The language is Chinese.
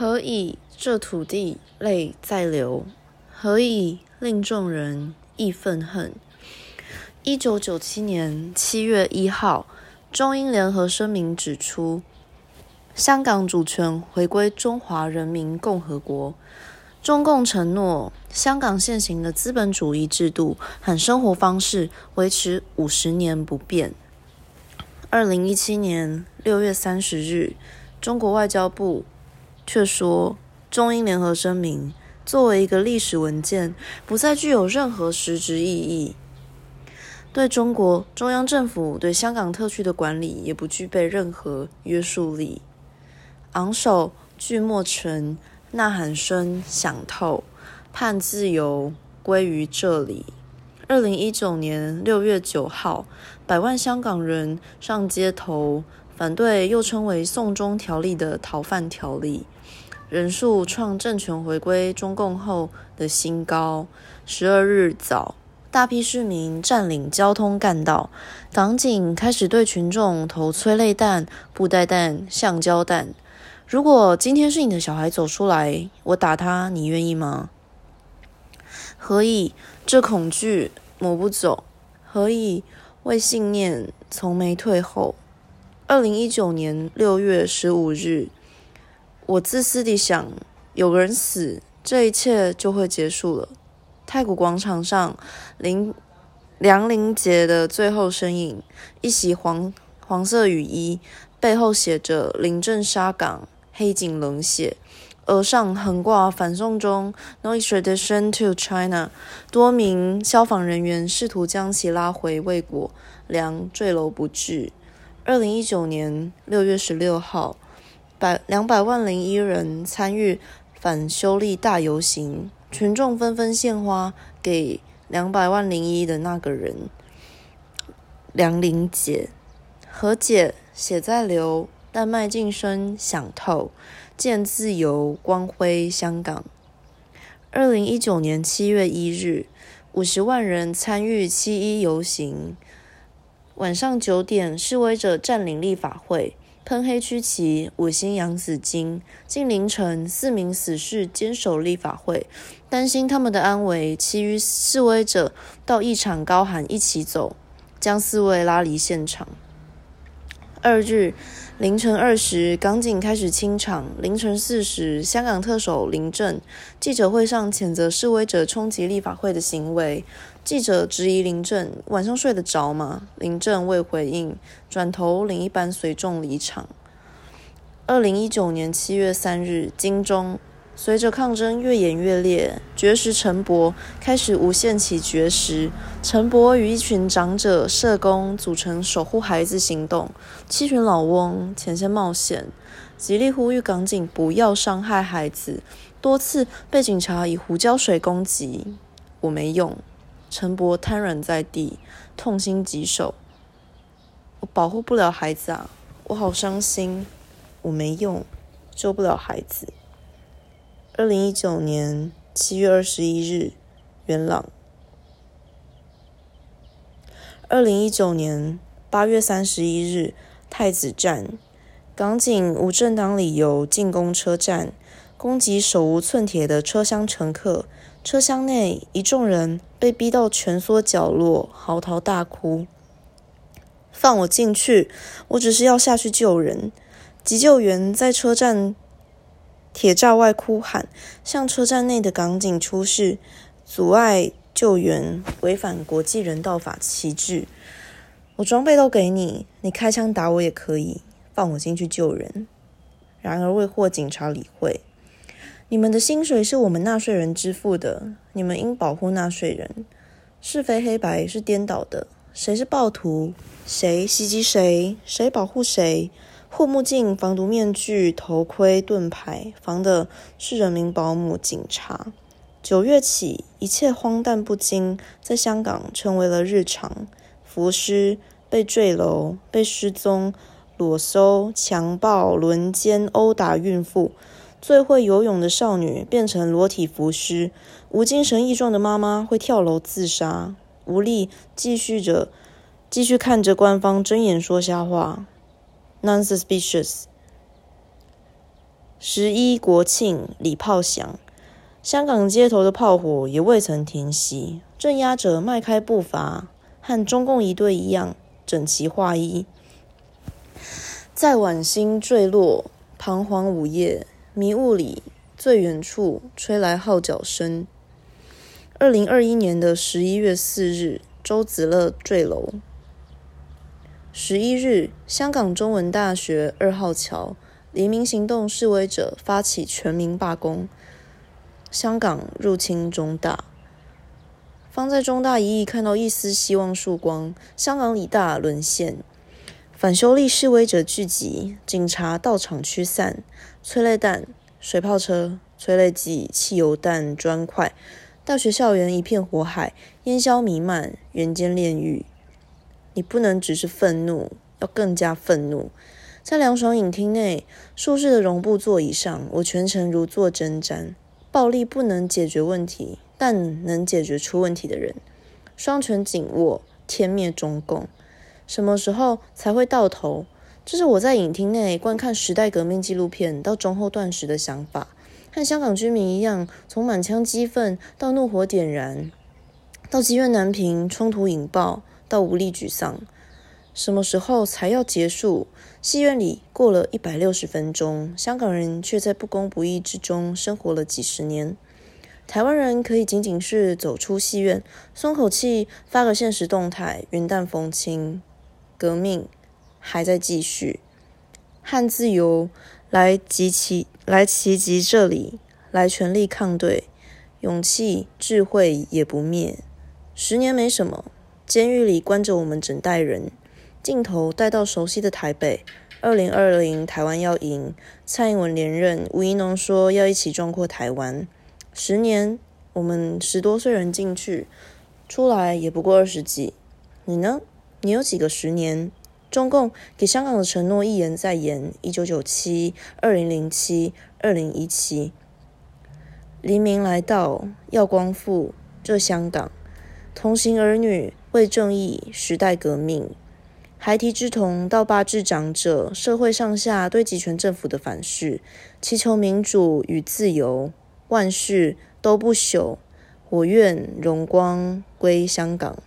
何以这土地泪在流？何以令众人义愤恨？一九九七年七月一号，中英联合声明指出，香港主权回归中华人民共和国。中共承诺，香港现行的资本主义制度和生活方式维持五十年不变。二零一七年六月三十日，中国外交部却说，中英联合声明作为一个历史文件，不再具有任何实质意义，对中国中央政府对香港特区的管理也不具备任何约束力。昂首巨莫尘。呐喊声响透，盼自由归于这里。二零一九年六月九号，百万香港人上街头反对又称为“送中条例”的逃犯条例，人数创政权回归中共后的新高。十二日早，大批市民占领交通干道，港警开始对群众投催泪弹、布袋弹、橡胶弹。如果今天是你的小孩走出来，我打他，你愿意吗？何以这恐惧抹不走？何以为信念从没退后？二零一九年六月十五日，我自私地想，有个人死，这一切就会结束了。太古广场上，林梁林杰的最后身影，一袭黄黄色雨衣，背后写着“临阵杀港”。黑警冷血，额上横挂反送中 “No extradition to China”。多名消防人员试图将其拉回未果，梁坠楼不治。二零一九年六月十六号，百两百万零一人参与反修例大游行，群众纷纷献花给两百万零一的那个人梁玲姐，和解血在流。但迈进声响透，见自由光辉香港。二零一九年七月一日，五十万人参与七一游行。晚上九点，示威者占领立法会，喷黑区旗，五星洋紫荆。近凌晨，四名死士坚守立法会，担心他们的安危，其余示威者到一场高喊“一起走”，将四位拉离现场。二日。凌晨二时，港警开始清场。凌晨四时，香港特首林郑记者会上谴责示威者冲击立法会的行为。记者质疑林郑：“晚上睡得着吗？”林郑未回应，转头领一班随众离场。二零一九年七月三日，金钟。随着抗争越演越烈，绝食陈伯开始无限期绝食。陈伯与一群长者、社工组成守护孩子行动，七群老翁前线冒险，极力呼吁港警不要伤害孩子，多次被警察以胡椒水攻击。我没用，陈伯瘫软在地，痛心疾首。我保护不了孩子啊，我好伤心。我没用，救不了孩子。二零一九年七月二十一日，元朗。二零一九年八月三十一日，太子站，港警无正当理由进攻车站，攻击手无寸铁的车厢乘客。车厢内一众人被逼到蜷缩角落，嚎啕大哭。放我进去！我只是要下去救人。急救员在车站。铁栅外哭喊，向车站内的港警出示阻碍救援、违反国际人道法旗帜。我装备都给你，你开枪打我也可以，放我进去救人。然而未获警察理会。你们的薪水是我们纳税人支付的，你们应保护纳税人。是非黑白是颠倒的，谁是暴徒？谁袭击谁？谁保护谁？护目镜、防毒面具、头盔、盾牌，防的是人民保姆、警察。九月起，一切荒诞不经在香港成为了日常：浮尸、被坠楼、被失踪、裸搜、强暴、轮奸、殴打孕妇；最会游泳的少女变成裸体浮尸；无精神异状的妈妈会跳楼自杀；无力继续着，继续看着官方睁眼说瞎话。Non-suspicious。十一国庆礼炮响，香港街头的炮火也未曾停息，镇压者迈开步伐，和中共一队一样整齐划一。在晚星坠落、彷徨午夜、迷雾里，最远处吹来号角声。二零二一年的十一月四日，周子乐坠楼。十一日，香港中文大学二号桥黎明行动示威者发起全民罢工。香港入侵中大，方在中大一役看到一丝希望曙光，香港理大沦陷。反修例示威者聚集，警察到场驱散，催泪弹、水炮车、催泪剂、汽油弹、砖块，大学校园一片火海，烟消弥漫，人间炼狱。你不能只是愤怒，要更加愤怒。在凉爽影厅内，舒适的绒布座椅上，我全程如坐针毡。暴力不能解决问题，但能解决出问题的人。双拳紧握，天灭中共。什么时候才会到头？这是我在影厅内观看时代革命纪录片到中后段时的想法，和香港居民一样，从满腔激愤到怒火点燃，到积怨难平、冲突引爆，到无力沮丧。什么时候才要结束？戏院里过了一百六十分钟，香港人却在不公不义之中生活了几十年。台湾人可以仅仅是走出戏院，松口气，发个现实动态，云淡风轻。革命还在继续，汉自由来集齐来齐集这里，来全力抗对，勇气智慧也不灭。十年没什么，监狱里关着我们整代人。镜头带到熟悉的台北，二零二零台湾要赢，蔡英文连任，吴怡农说要一起壮阔台湾。十年，我们十多岁人进去，出来也不过二十几，你呢？你有几个十年？中共给香港的承诺一言再言。一九九七、二零零七、二零一七，黎明来到，耀光复这香港，同行儿女为正义，时代革命，孩提之童到八智长者，社会上下对集权政府的反噬，祈求民主与自由，万事都不朽。我愿荣光归香港。